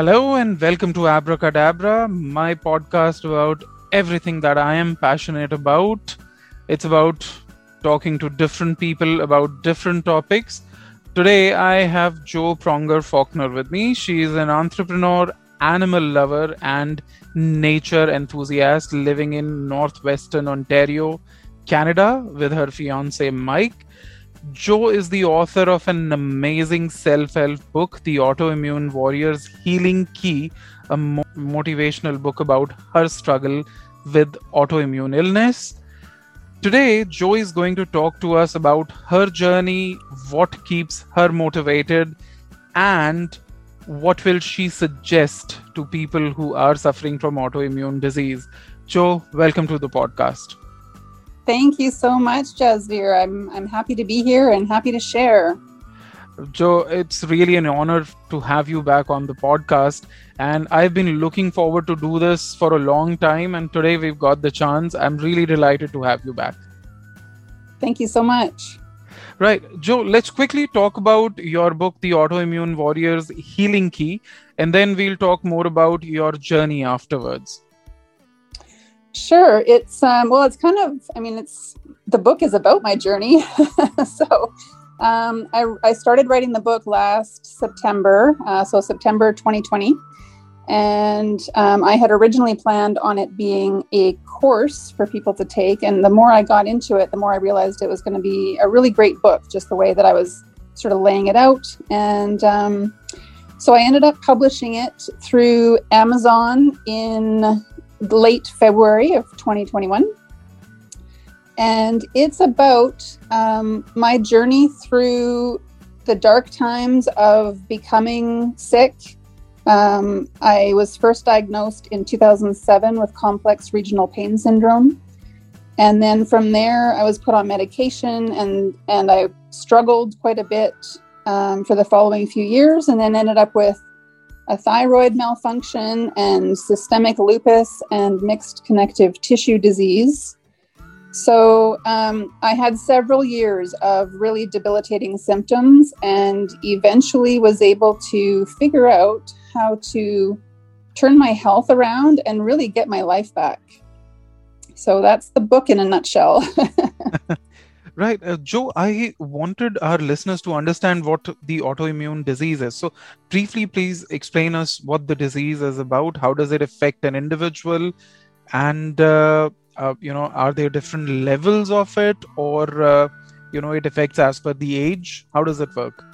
Hello and welcome to Abracadabra, my podcast about everything that I am passionate about. It's about talking to different people about different topics. Today I have Jo Pronger Faulkner with me. She is an entrepreneur, animal lover, and nature enthusiast living in northwestern Ontario, Canada, with her fiance Mike. Jo is the author of an amazing self help book, The Autoimmune Warrior's Healing Key, a mo- motivational book about her struggle with autoimmune illness. Today, Jo is going to talk to us about her journey, what keeps her motivated, and what will she suggest to people who are suffering from autoimmune disease. Jo, welcome to the podcast. Thank you so much, Jasveer. I'm I'm happy to be here and happy to share. Jo, it's really an honor to have you back on the podcast. And I've been looking forward to do this for a long time. And today we've got the chance. I'm really delighted to have you back. Thank you so much. Right. Jo, let's quickly talk about your book, The Autoimmune Warriors Healing Key, and then we'll talk more about your journey afterwards. Sure. It's, um, well, it's kind of, I mean, it's, the book is about my journey. so um, I, I, started writing the book last September, uh, so September 2020. And um, I had originally planned on it being a course for people to take. And the more I got into it, the more I realized it was going to be a really great book, just the way that I was sort of laying it out. And um, so I ended up publishing it through Amazon in late February of 2021 and it's about um, my journey through the dark times of becoming sick. Um, I was first diagnosed in 2007 with complex regional pain syndrome. And then from there, I was put on medication and, and I struggled quite a bit um, for the following few years and then ended up with a thyroid malfunction and systemic lupus and mixed connective tissue disease. So um, I had several years of really debilitating symptoms and eventually was able to figure out how to turn my health around and really get my life back. So that's the book in a nutshell. right. Uh, Jo, I wanted our listeners to understand what the autoimmune disease is. So, briefly, please explain us what the disease is about. How does it affect an individual? And uh, uh, you know are there different levels of it or uh, you know it affects as per the age how does it work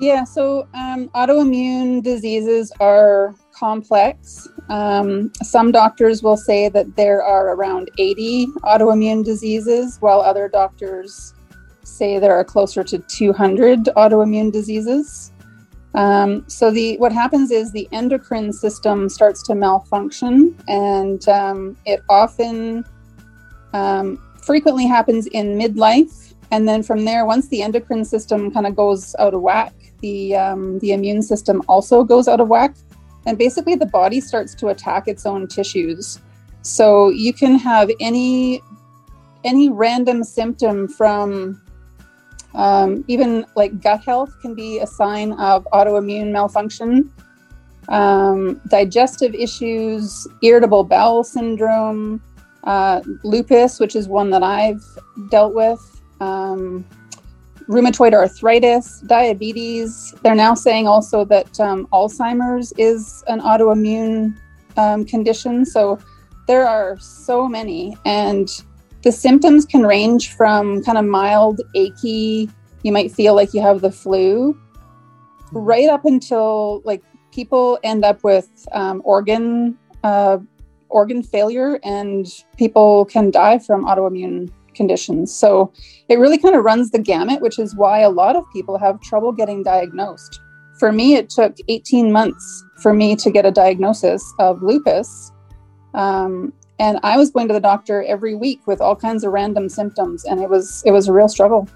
yeah so um, autoimmune diseases are complex. Um, some doctors will say that there are around 80 autoimmune diseases while other doctors say there are closer to 200 autoimmune diseases. Um, so the what happens is the endocrine system starts to malfunction, and um, it often um, frequently happens in midlife, and then from there, once the endocrine system kind of goes out of whack, the um, the immune system also goes out of whack, and basically the body starts to attack its own tissues. So you can have any any random symptom from um, even like gut health can be a sign of autoimmune malfunction. Um, digestive issues, irritable bowel syndrome, uh, lupus, which is one that I've dealt with, um, rheumatoid arthritis, diabetes. They're now saying also that um, Alzheimer's is an autoimmune um, condition. So there are so many. And the symptoms can range from kind of mild, achy, you might feel like you have the flu, right up until like people end up with um, organ uh, organ failure, and people can die from autoimmune conditions. So it really kind of runs the gamut, which is why a lot of people have trouble getting diagnosed. For me, it took 18 months for me to get a diagnosis of lupus. Um, and I was going to the doctor every week with all kinds of random symptoms, and it was it was a real struggle.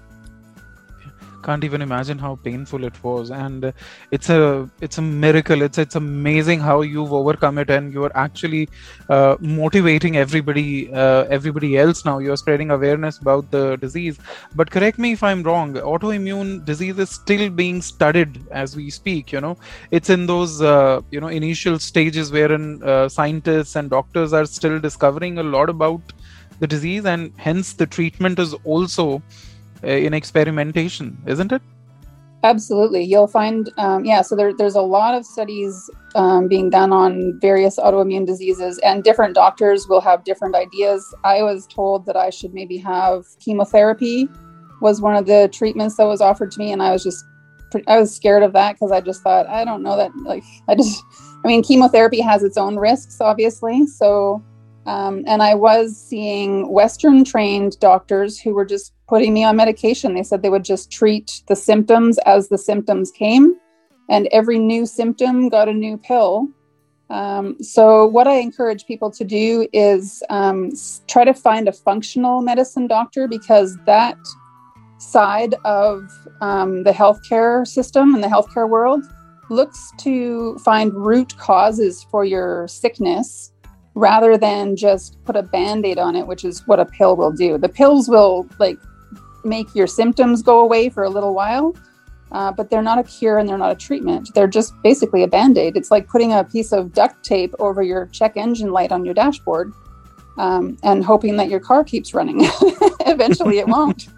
Can't even imagine how painful it was. And it's a it's a miracle. It's it's amazing how you've overcome it and you're actually uh, motivating everybody uh, everybody else now. You're spreading awareness about the disease. But correct me if i'm wrong autoimmune disease is still being studied as we speak you know. It's in those uh, you know initial stages wherein uh, scientists and doctors are still discovering a lot about the disease and hence the treatment is also in experimentation, isn't it? Absolutely. You'll find, um, yeah, so there, there's a lot of studies um, being done on various autoimmune diseases, and different doctors will have different ideas. I was told that I should maybe have chemotherapy, was one of the treatments that was offered to me, and I was just, I was scared of that because I just thought, I don't know that, like, I just, I mean, chemotherapy has its own risks, obviously. So, um, and I was seeing Western trained doctors who were just putting me on medication. They said they would just treat the symptoms as the symptoms came, and every new symptom got a new pill. Um, so, what I encourage people to do is um, try to find a functional medicine doctor because that side of um, the healthcare system and the healthcare world looks to find root causes for your sickness rather than just put a band-aid on it which is what a pill will do. The pills will like make your symptoms go away for a little while uh, but they're not a cure and they're not a treatment. They're just basically a band-aid. It's like putting a piece of duct tape over your check engine light on your dashboard um, and hoping that your car keeps running. Eventually it won't.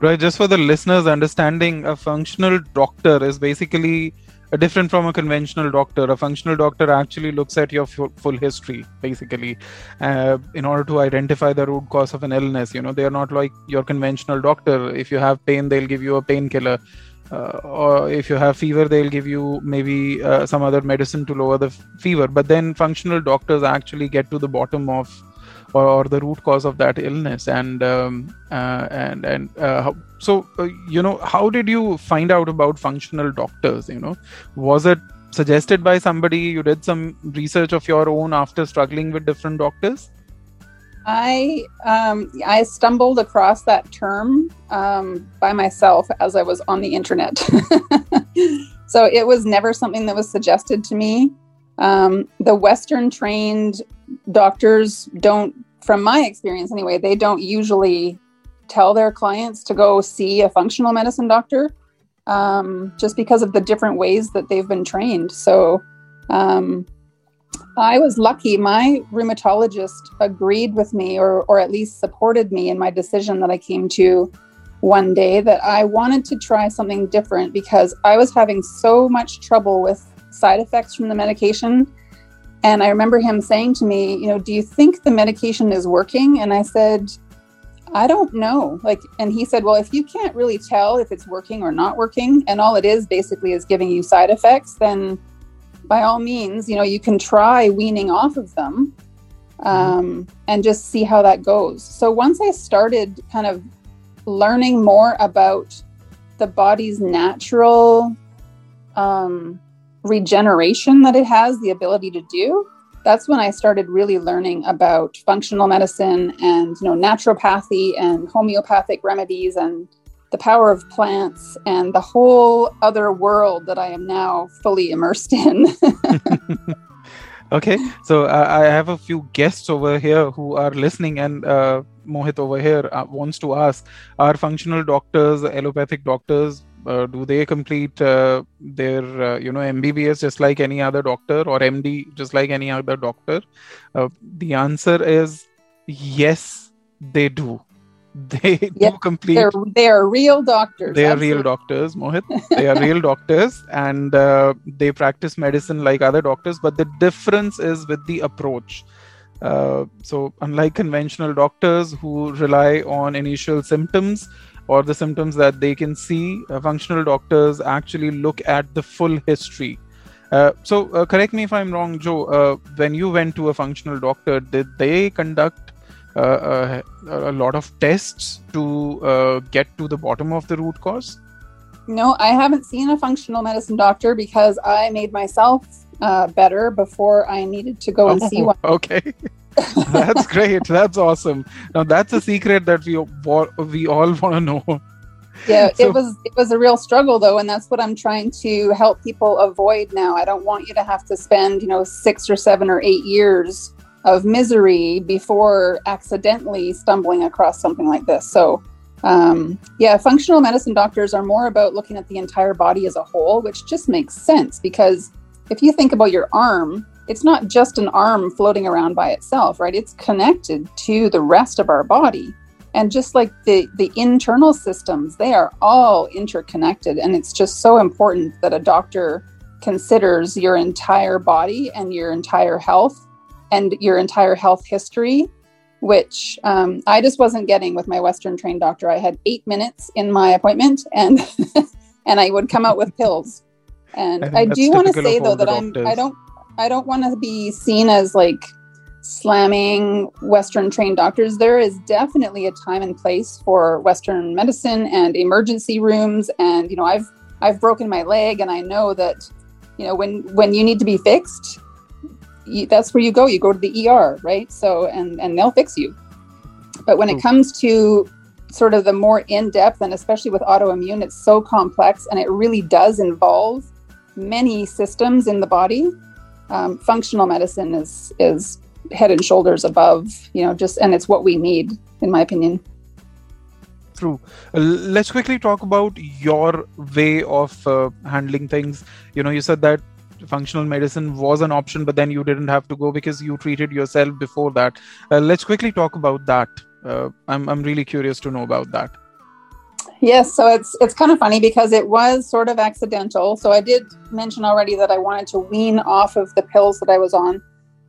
Right just for the listeners understanding a functional doctor is basically different from a conventional doctor. A functional doctor actually looks at your full, full history basically uh, in order to identify the root cause of an illness. You know they are not like your conventional doctor. If you have pain they'll give you a painkiller. Uh, or if you have fever they'll give you maybe uh, some other medicine to lower the f- fever. But then functional doctors actually get to the bottom of or, or the root cause of that illness. And um, uh, and and uh, so uh, you know how did you find out about functional doctors you know was it suggested by somebody you did some research of your own after struggling with different doctors I um, I stumbled across that term um, by myself as I was on the internet. so it was never something that was suggested to me. Um, the Western trained doctors don't, from my experience anyway, they don't usually tell their clients to go see a functional medicine doctor um, just because of the different ways that they've been trained. So um, I was lucky. My rheumatologist agreed with me, or, or at least supported me in my decision that I came to one day that I wanted to try something different because I was having so much trouble with side effects from the medication and I remember him saying to me, you know, do you think the medication is working? And I said, I don't know. Like, and he said, well, if you can't really tell if it's working or not working, and all it is basically is giving you side effects, then by all means, you know, you can try weaning off of them um, and just see how that goes. So once I started kind of learning more about the body's natural um, regeneration that it has the ability to do that's when i started really learning about functional medicine and you know naturopathy and homeopathic remedies and the power of plants and the whole other world that i am now fully immersed in. Okay so uh, i have a few guests over here who are listening and uh, mohit over here uh, wants to ask are functional doctors allopathic doctors uh, do they complete uh, their uh, you know mbbs just like any other doctor or md just like any other doctor? Uh, the answer is yes they do. They do complete they're, they're real doctors they are real doctors mohit. They are real doctors and uh, they practice medicine like other doctors but the difference is with the approach. Uh, so unlike conventional doctors who rely on initial symptoms or the symptoms that they can see, uh, functional doctors actually look at the full history. Uh, so, uh, correct me if I'm wrong, Jo. Uh, when you went to a functional doctor, did they conduct uh, a lot of tests to get to the bottom of the root cause? No, I haven't seen a functional medicine doctor because I made myself better before I needed to go and see one Okay. that's great. That's awesome. Now that's a secret that we we all want to know. yeah so, it was it was a real struggle though and that's what i'm trying to help people avoid now i don't want you to have to spend you know six or seven or eight years of misery before accidentally stumbling across something like this so um, yeah functional medicine doctors are more about looking at the entire body as a whole which just makes sense because if you think about your arm it's not just an arm floating around by itself right? It's connected to the rest of our body. And just like the the internal systems they are all interconnected. And it's just so important that a doctor considers your entire body and your entire health and your entire health history which um, i just wasn't getting with my western trained doctor. I had eight minutes in my appointment and and i would come out with pills. And i, I do want to say though that i'm i don't i don't want to be seen as like slamming Western trained doctors. There is definitely a time and place for Western medicine and emergency rooms. And you know, I've I've broken my leg, and I know that you know when when you need to be fixed, you, that's where you go. You go to the ER, right? So and and they'll fix you. But when it hmm. comes to sort of the more in depth, and especially with autoimmune, it's so complex, and it really does involve many systems in the body. Um, functional medicine is is head and shoulders above you know just and it's what we need in my opinion. True. Uh, let's quickly talk about your way of uh, handling things. You know you said that functional medicine was an option but then you didn't have to go because you treated yourself before that. Uh, let's quickly talk about that. Uh, I'm, I'm really curious to know about that yes so it's it's kind of funny because it was sort of accidental. So i did mention already that i wanted to wean off of the pills that i was on.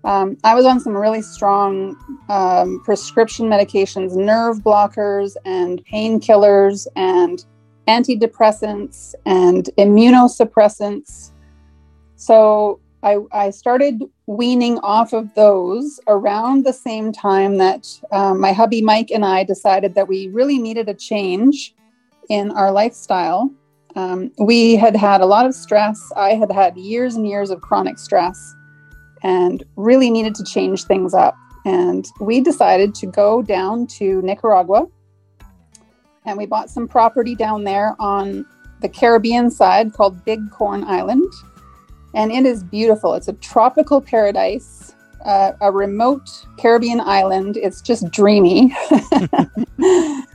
Um, I was on some really strong um, prescription medications, nerve blockers, and painkillers, and antidepressants, and immunosuppressants. So I, I, started weaning off of those around the same time that um, my hubby Mike and I decided that we really needed a change in our lifestyle. Um, we had had a lot of stress. I had had years and years of chronic stress and really needed to change things up. And we decided to go down to Nicaragua and we bought some property down there on the Caribbean side called Big Corn Island. And it is beautiful. It's a tropical paradise, uh, a remote Caribbean island. It's just dreamy.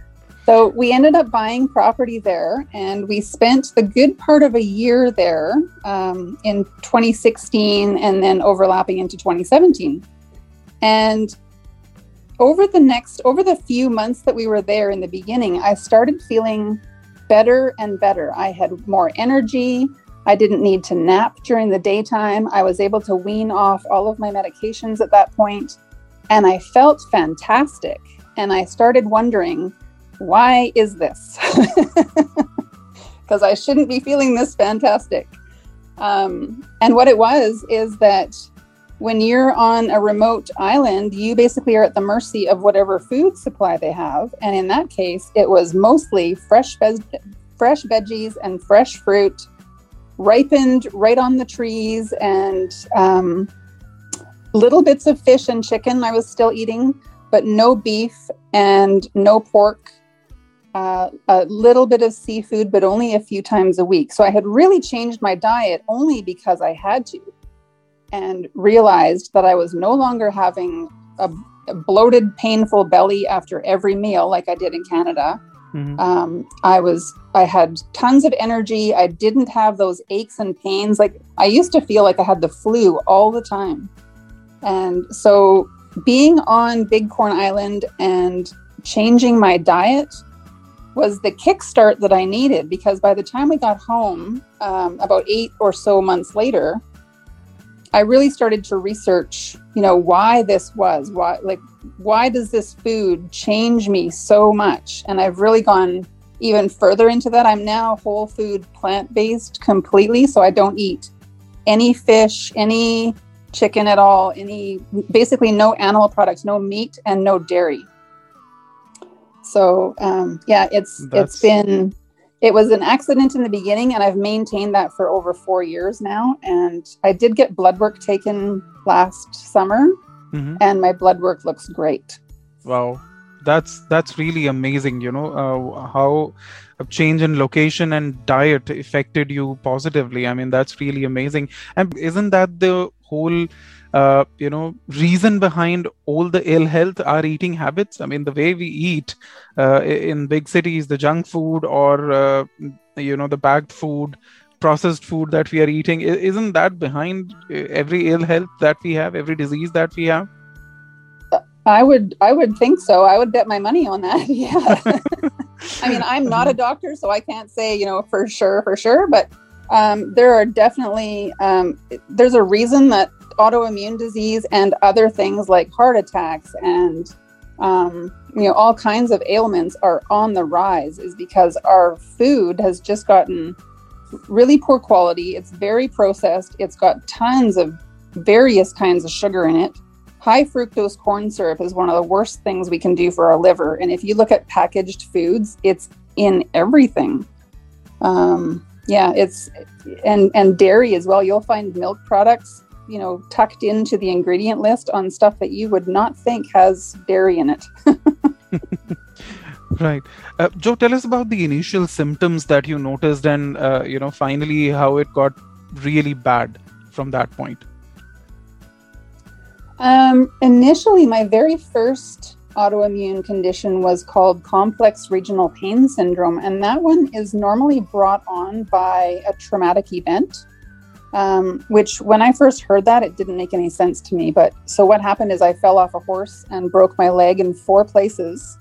So we ended up buying property there, and we spent the good part of a year there um, in 2016 and then overlapping into 2017. And over the next, over the few months that we were there in the beginning, I started feeling better and better. I had more energy. I didn't need to nap during the daytime. I was able to wean off all of my medications at that point, and I felt fantastic. And I started wondering, why is this? Because I shouldn't be feeling this fantastic. Um, and what it was is that when you're on a remote island, you basically are at the mercy of whatever food supply they have. And in that case, it was mostly fresh, fresh veggies and fresh fruit, ripened right on the trees, and um, little bits of fish and chicken I was still eating, but no beef and no pork uh, a little bit of seafood, but only a few times a week. So I had really changed my diet only because I had to, and realized that I was no longer having a, a bloated, painful belly after every meal like I did in Canada. Mm-hmm. Um, I was, I had tons of energy. I didn't have those aches and pains. Like I used to feel like I had the flu all the time. And so being on Big Corn Island and changing my diet was the kickstart that I needed because by the time we got home, um, about eight or so months later, I really started to research, you know, why this was, why, like, why does this food change me so much? And I've really gone even further into that. I'm now whole food plant based completely. So I don't eat any fish, any chicken at all, any basically no animal products, no meat, and no dairy. So um, yeah, it's That's... it's been it was an accident in the beginning, and I've maintained that for over four years now. And I did get blood work taken last summer, mm-hmm. and my blood work looks great. Wow, that's that's really amazing you know uh, how a change in location and diet affected you positively i mean that's really amazing and isn't that the whole uh, you know reason behind all the ill health our eating habits i mean the way we eat uh, in big cities the junk food or uh, you know the bagged food processed food that we are eating isn't that behind uh, every ill health that we have every disease that we have I would I would think so. I would bet my money on that. Yeah. I mean, I'm not a mm-hmm. doctor, so I can't say, you know, for sure, for sure, but um, there are definitely um, there's a reason that autoimmune disease and other things like heart attacks and um, you know all kinds of ailments are on the rise is because our food has just gotten really poor quality it's very processed it's got tons of various kinds of sugar in it high fructose corn syrup is one of the worst things we can do for our liver. And if you look at packaged foods, it's in everything. Um, yeah, it's and and dairy as well. You'll find milk products, you know, tucked into the ingredient list on stuff that you would not think has dairy in it. right uh, jo tell us about the initial symptoms that you noticed and uh, you know finally how it got really bad from that point um, initially, my very first autoimmune condition was called complex regional pain syndrome, and that one is normally brought on by a traumatic event. Um, which, when I first heard that, it didn't make any sense to me. But so, what happened is I fell off a horse and broke my leg in four places.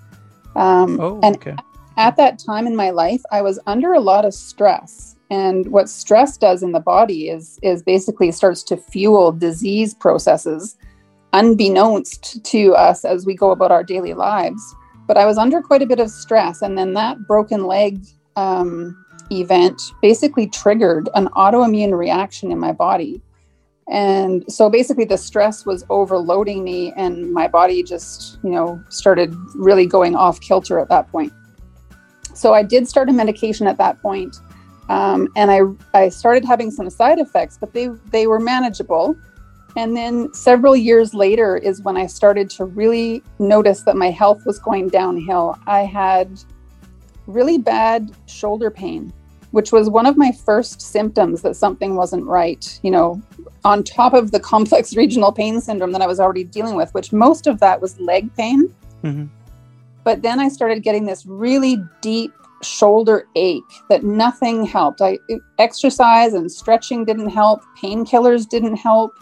Um, oh, and okay. at that time in my life, I was under a lot of stress. And what stress does in the body is is basically starts to fuel disease processes unbeknownst to us as we go about our daily lives. But I was under quite a bit of stress, and then that broken leg um, event basically triggered an autoimmune reaction in my body. And so basically, the stress was overloading me, and my body just, you know, started really going off kilter at that point. So I did start a medication at that point, um, and I I started having some side effects, but they they were manageable. And then several years later is when I started to really notice that my health was going downhill. I had really bad shoulder pain, which was one of my first symptoms that something wasn't right, you know, on top of the complex regional pain syndrome that I was already dealing with, which most of that was leg pain. Mm-hmm. But then I started getting this really deep shoulder ache that nothing helped. I exercise and stretching didn't help, painkillers didn't help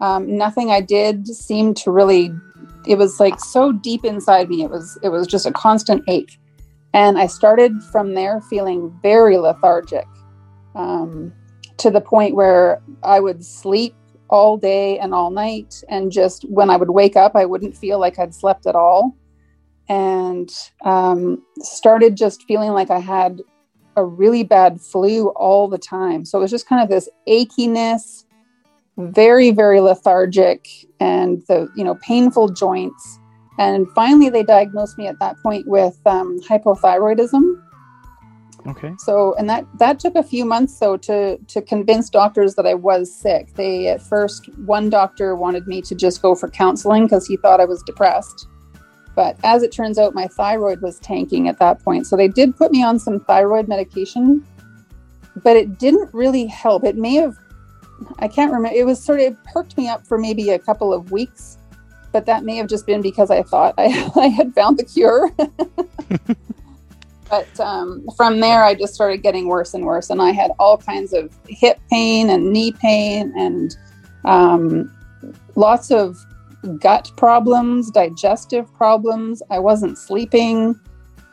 um, nothing I did seemed to really. It was like so deep inside me. It was it was just a constant ache, and I started from there feeling very lethargic, um, to the point where I would sleep all day and all night, and just when I would wake up, I wouldn't feel like I'd slept at all, and um, started just feeling like I had a really bad flu all the time. So it was just kind of this achiness very very lethargic and the you know painful joints and finally they diagnosed me at that point with um, hypothyroidism. Okay. So and that that took a few months though to to convince doctors that i was sick. They at first one doctor wanted me to just go for counseling because he thought i was depressed. But as it turns out my thyroid was tanking at that point. So they did put me on some thyroid medication but it didn't really help. It may have I can't remember. It was sort of it perked me up for maybe a couple of weeks, but that may have just been because I thought I, I had found the cure. but um, from there, I just started getting worse and worse, and I had all kinds of hip pain and knee pain and um, lots of gut problems, digestive problems. I wasn't sleeping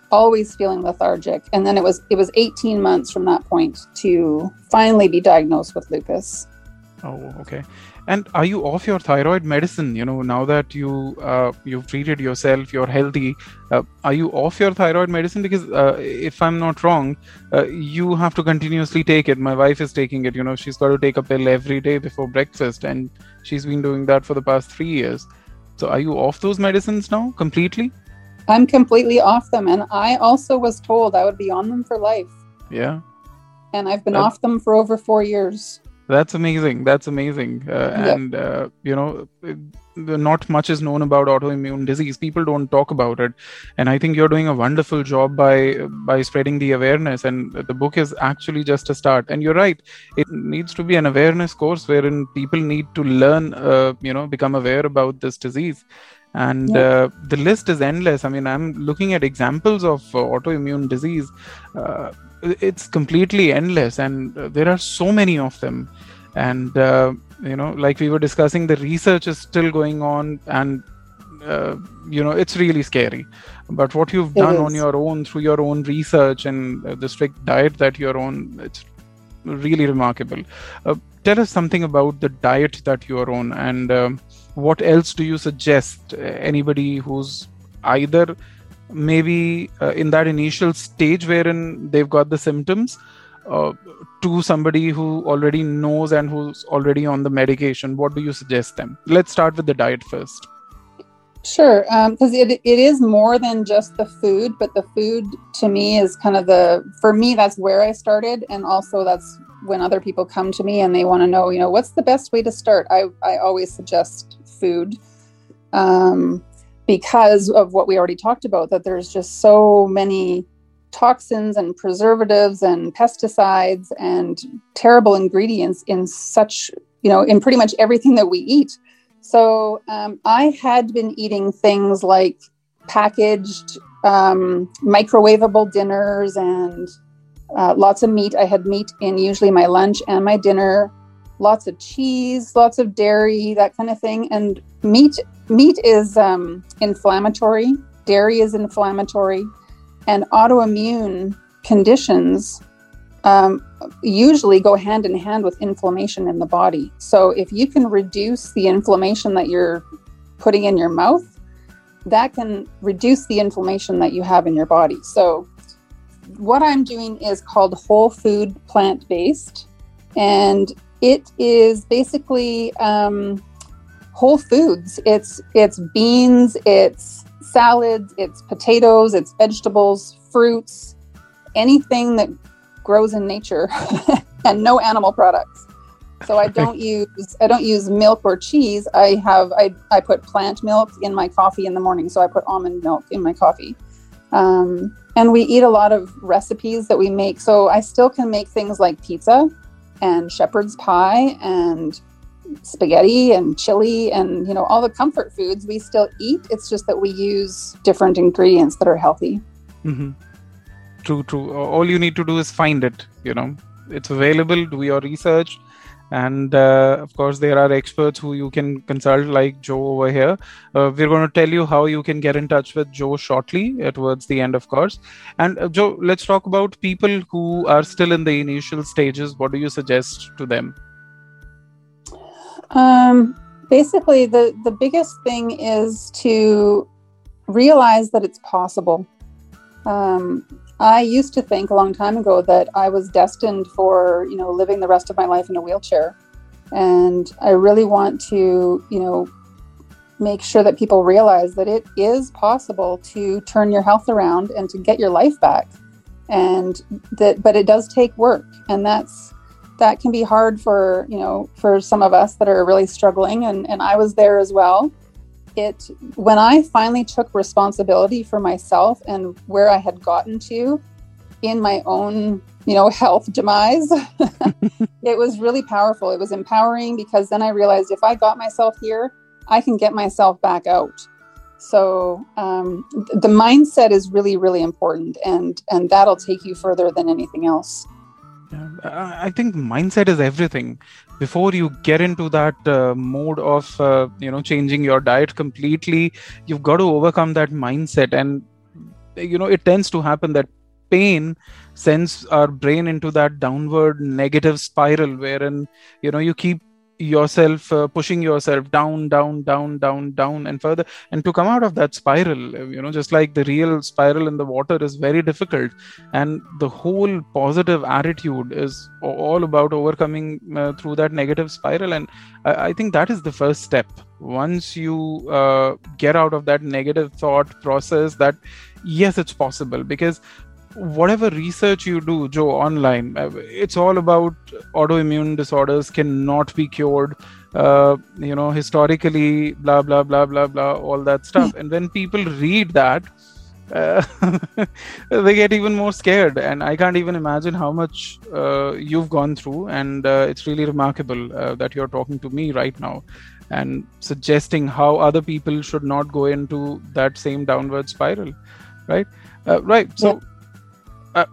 always feeling lethargic and then it was it was 18 months from that point to finally be diagnosed with lupus Oh, okay. And are you off your thyroid medicine? You know, now that you uh, you've treated yourself, you're healthy. Uh, are you off your thyroid medicine? Because uh, if I'm not wrong, uh, you have to continuously take it. My wife is taking it. You know, she's got to take a pill every day before breakfast, and she's been doing that for the past three years. So, are you off those medicines now completely? I'm completely off them, and I also was told I would be on them for life. Yeah. And I've been off them for over four years that's amazing. That's amazing. Uh, Yeah. and uh, you know not much is known about autoimmune disease. People don't talk about it. And i think you're doing a wonderful job by by spreading the awareness. And the book is actually just a start. And you're right. It needs to be an awareness course wherein people need to learn uh, you know become aware about this disease. And Yeah. uh, the list is endless. I mean i'm looking at examples of uh, autoimmune disease. Uh, it's completely endless and uh, there are so many of them. And uh, you know like we were discussing the research is still going on and uh, you know it's really scary. But what you've It done on your own through your own research and uh, the strict diet that you're on it's really remarkable. Uh, tell us something about the diet that you're on and um, what else do you suggest uh, anybody who's either maybe uh, in that initial stage wherein they've got the symptoms uh, to somebody who already knows and who's already on the medication what do you suggest them let's start with the diet first Sure, because it, it is more than just the food, but the food to me is kind of the, for me, that's where I started. And also that's when other people come to me and they want to know, you know, what's the best way to start? I, I always suggest food um, because of what we already talked about, that there's just so many toxins and preservatives and pesticides and terrible ingredients in such, you know, in pretty much everything that we eat. So um, I had been eating things like packaged, um, microwavable dinners and uh, lots of meat. I had meat in usually my lunch and my dinner. Lots of cheese, lots of dairy, that kind of thing. And meat, meat is um, inflammatory. Dairy is inflammatory, and autoimmune conditions um, usually go hand in hand with inflammation in the body. So if you can reduce the inflammation that you're putting in your mouth, that can reduce the inflammation that you have in your body. So what I'm doing is called whole food plant based, and it is basically um, whole foods. It's it's beans, it's salads, it's potatoes, it's vegetables, fruits, anything that grows in nature and no animal products. So i don't use i don't use milk or cheese. I have i, I put plant milk in my coffee in the morning so i put almond milk in my coffee. Um, and we eat a lot of recipes that we make. So i still can make things like pizza and shepherd's pie and spaghetti and chili and you know all the comfort foods we still eat. It's just that we use different ingredients that are healthy. Mm-hmm. true true. All you need to do is find it you know. It's available do your research. And uh, of course there are experts who you can consult like jo over here. Uh, we're going to tell you how you can get in touch with jo shortly towards the end of course. And uh, jo let's talk about people who are still in the initial stages. What do you suggest to them um, basically the the biggest thing is to realize that it's possible um, I used to think a long time ago that I was destined for, you know, living the rest of my life in a wheelchair. And I really want to, you know, make sure that people realize that it is possible to turn your health around and to get your life back. And that but it does take work and that's that can be hard for, you know, for some of us that are really struggling and and I was there as well it when I finally took responsibility for myself and where I had gotten to in my own, you know, health demise, it was really powerful. It was empowering because then I realized if I got myself here, I can get myself back out. So um, the mindset is really, really important, and and that'll take you further than anything else. Yeah, I think mindset is everything. Before you get into that uh, mode of uh, you know changing your diet completely, you've got to overcome that mindset, and you know it tends to happen that pain sends our brain into that downward negative spiral, wherein you know you keep yourself uh, pushing yourself down down down down down and further. And to come out of that spiral you know just like the real spiral in the water is very difficult. And the whole positive attitude is all about overcoming uh, through that negative spiral. And I, I, think that is the first step. Once you uh, get out of that negative thought process that yes it's possible. Because whatever research you do, Jo, online, uh, it's all about autoimmune disorders cannot be cured. Uh, you know, historically, blah blah blah blah blah, all that stuff. and when people read that, uh, they get even more scared. And I can't even imagine how much uh, you've gone through. And uh, it's really remarkable uh, that you're talking to me right now and suggesting how other people should not go into that same downward spiral, right? right. So. Yeah uh,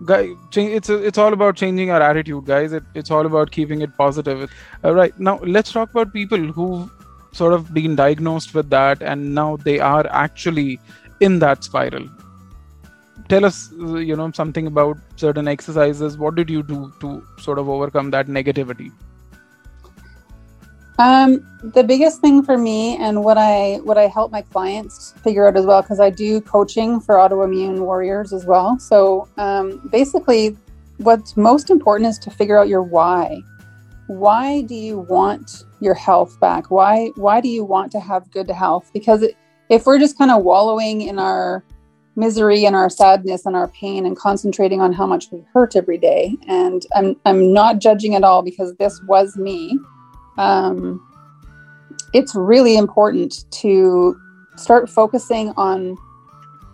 it's it's all about changing our attitude, guys. It, it's all about keeping it positive. Uh, right now, let's talk about people who've sort of been diagnosed with that, and now they are actually in that spiral. Tell us, uh, you know, something about certain exercises. What did you do to sort of overcome that negativity? Um, the biggest thing for me and what I what I help my clients figure out as well, because I do coaching for autoimmune warriors as well. So um, basically, what's most important is to figure out your why. Why do you want your health back? Why why do you want to have good health? Because it, if we're just kind of wallowing in our misery and our sadness and our pain and concentrating on how much we hurt every day, and I'm I'm not judging at all because this was me um, it's really important to start focusing on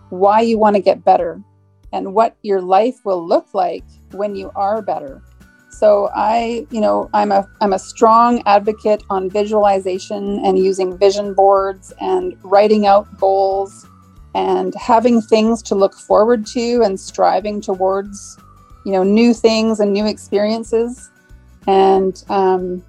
why you want to get better and what your life will look like when you are better. So I, you know, I'm a I'm a strong advocate on visualization and using vision boards and writing out goals and having things to look forward to and striving towards, you know, new things and new experiences. And um,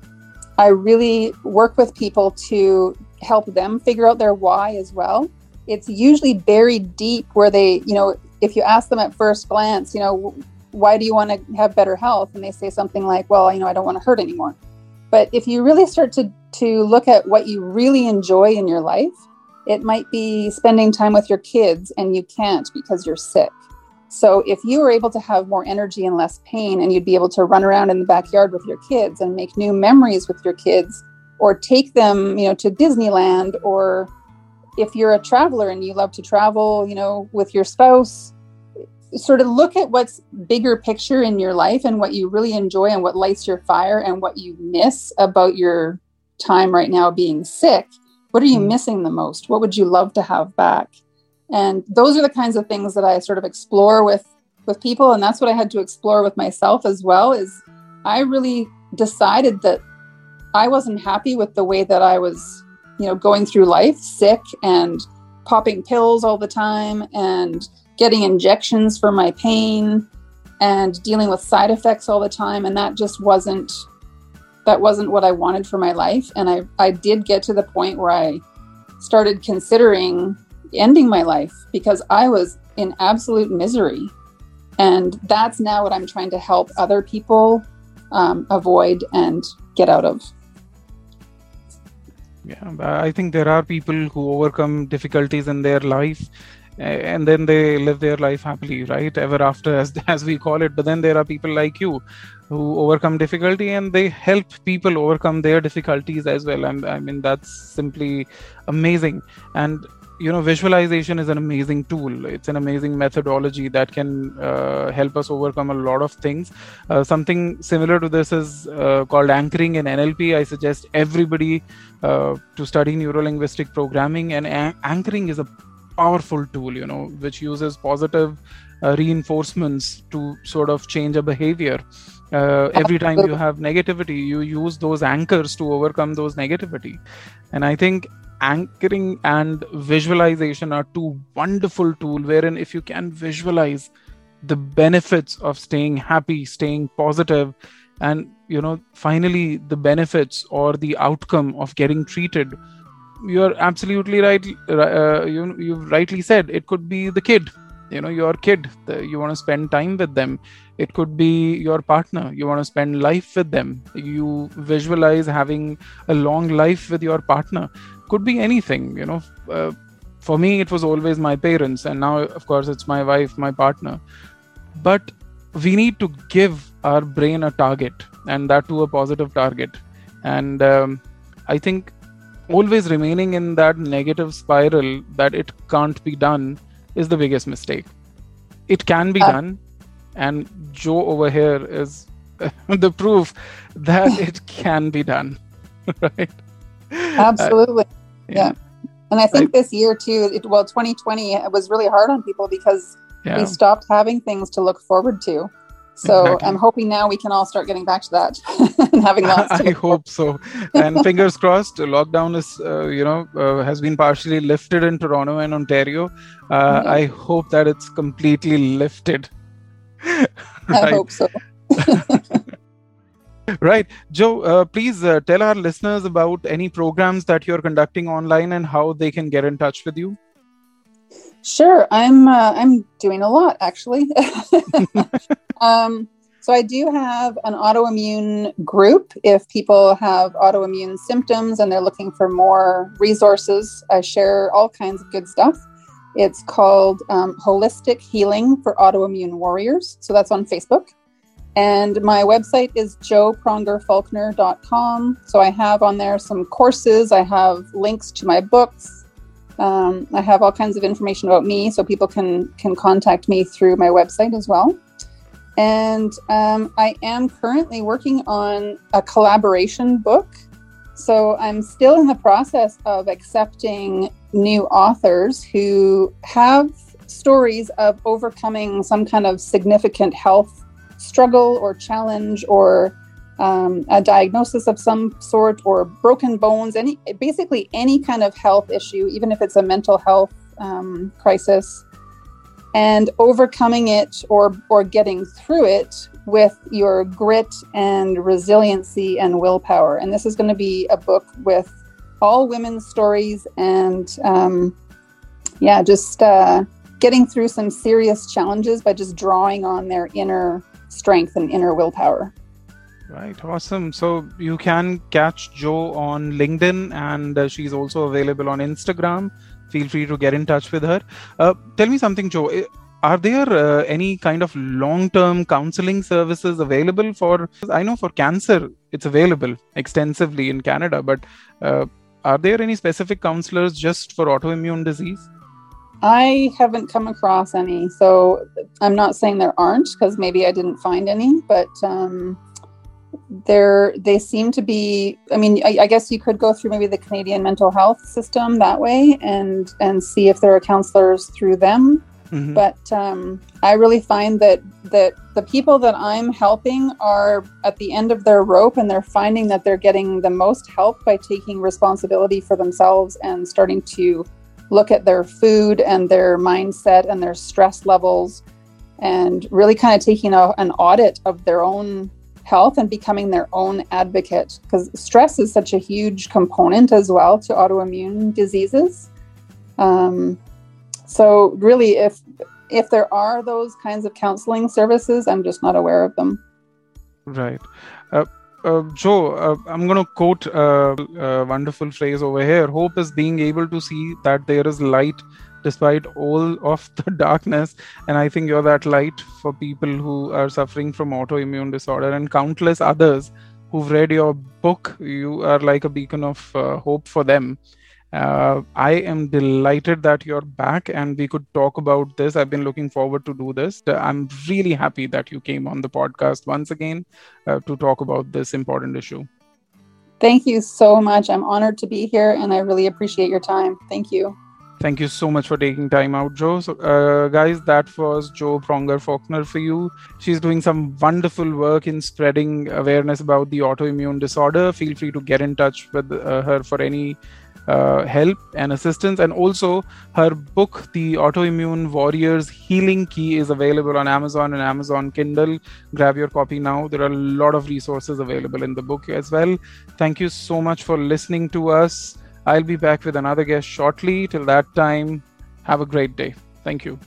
I really work with people to help them figure out their why as well. It's usually buried deep where they, you know, if you ask them at first glance, you know, why do you want to have better health? And they say something like, well, you know, I don't want to hurt anymore. But if you really start to, to look at what you really enjoy in your life, it might be spending time with your kids and you can't because you're sick. So if you were able to have more energy and less pain, and you'd be able to run around in the backyard with your kids and make new memories with your kids, or take them, you know, to Disneyland, or if you're a traveler and you love to travel, you know, with your spouse, sort of look at what's bigger picture in your life and what you really enjoy and what lights your fire and what you miss about your time right now being sick. What are you mm. missing the most? What would you love to have back? And those are the kinds of things that i sort of explore with with people. And that's what i had to explore with myself as well is i really decided that i wasn't happy with the way that i was you know going through life sick and popping pills all the time and getting injections for my pain and dealing with side effects all the time. And that just wasn't that wasn't what i wanted for my life. And i i did get to the point where i started considering ending my life because I was in absolute misery. And that's now what I'm trying to help other people um, avoid and get out of. Yeah, I think there are people who overcome difficulties in their life and then they live their life happily right ever after as, as we call it but then there are people like you who overcome difficulty and they help people overcome their difficulties as well and i mean that's simply amazing and you know visualization is an amazing tool. It's an amazing methodology that can uh, help us overcome a lot of things. Uh, something similar to this is uh, called anchoring in nlp i suggest everybody uh, to study neurolinguistic programming and a- anchoring is a powerful tool you know which uses positive uh, reinforcements to sort of change a behavior. Uh, every time you have negativity you use those anchors to overcome those negativity. And i think anchoring and visualization are two wonderful tools wherein if you can visualize the benefits of staying happy staying positive and you know finally the benefits or the outcome of getting treated you're absolutely right uh, you, you've rightly said it could be the kid you know your kid the, you want to spend time with them. It could be your partner you want to spend life with them. You visualize having a long life with your partner could be anything you know. Uh, for me it was always my parents and now of course it's my wife my partner. But we need to give our brain a target and that to a positive target. And um, i think always remaining in that negative spiral that it can't be done is the biggest mistake. It can be uh, done and jo over here is the proof that it can be done right? Absolutely. uh, yeah. and i think right. this year too it, well 2020 it was really hard on people because yeah. we stopped having things to look forward to so exactly. I'm hoping now we can all start getting back to that and having lots. I hope so. And fingers crossed, lockdown is uh, you know uh, has been partially lifted in Toronto and Ontario. Uh, I hope that it's completely lifted. right? I hope so. right, Jo. Uh, please uh, tell our listeners about any programs that you're conducting online and how they can get in touch with you. Sure, I'm uh, I'm doing a lot actually. um, so I do have an autoimmune group. If people have autoimmune symptoms and they're looking for more resources, I share all kinds of good stuff. It's called um, Holistic Healing for Autoimmune Warriors. So that's on Facebook. And my website is joprongerfaulkner.com. So I have on there some courses, I have links to my books, um, I have all kinds of information about me, so people can can contact me through my website as well. And um, I am currently working on a collaboration book. So I'm still in the process of accepting new authors who have stories of overcoming some kind of significant health struggle or challenge or um, a diagnosis of some sort or broken bones, any basically any kind of health issue, even if it's a mental health um, crisis, and overcoming it or or getting through it with your grit and resiliency and willpower. And this is going to be a book with all women's stories and um, yeah, just uh, getting through some serious challenges by just drawing on their inner strength and inner willpower. Right, awesome. So you can catch Jo on LinkedIn and uh, she's also available on Instagram. Feel free to get in touch with her. Uh, tell me something, Jo. Are there uh, any kind of long term counseling services available for? I know for cancer it's available extensively in Canada, but uh, are there any specific counselors just for autoimmune disease? I haven't come across any. So I'm not saying there aren't because maybe I didn't find any, but. Um, there they seem to be i mean I, I, guess you could go through maybe the canadian mental health system that way and and see if there are counselors through them mm-hmm. but um, i really find that that the people that i'm helping are at the end of their rope and they're finding that they're getting the most help by taking responsibility for themselves and starting to look at their food and their mindset and their stress levels and really kind of taking a, an audit of their own health and becoming their own advocate because stress is such a huge component as well to autoimmune diseases. Um, so really, if if there are those kinds of counseling services, I'm just not aware of them. Right. Uh, uh, Jo, uh, I'm going to quote a, a wonderful phrase over here. Hope is being able to see that there is light despite all of the darkness. And i think you're that light for people who are suffering from autoimmune disorder and countless others who've read your book. You are like a beacon of uh, hope for them uh, i am delighted that you're back and we could talk about this i've been looking forward to do this i'm really happy that you came on the podcast once again uh, to talk about this important issue Thank you so much. I'm honored to be here and I really appreciate your time. Thank you. Thank you so much for taking time out, Jo. So, uh, guys, that was Jo Pronger Faulkner for you. She's doing some wonderful work in spreading awareness about the autoimmune disorder. Feel free to get in touch with uh, her for any uh, help and assistance. And also, her book, The Autoimmune Warriors Healing Key, is available on Amazon and Amazon Kindle. Grab your copy now. There are a lot of resources available in the book as well. Thank you so much for listening to us. I'll be back with another guest shortly. Till that time, have a great day. Thank you.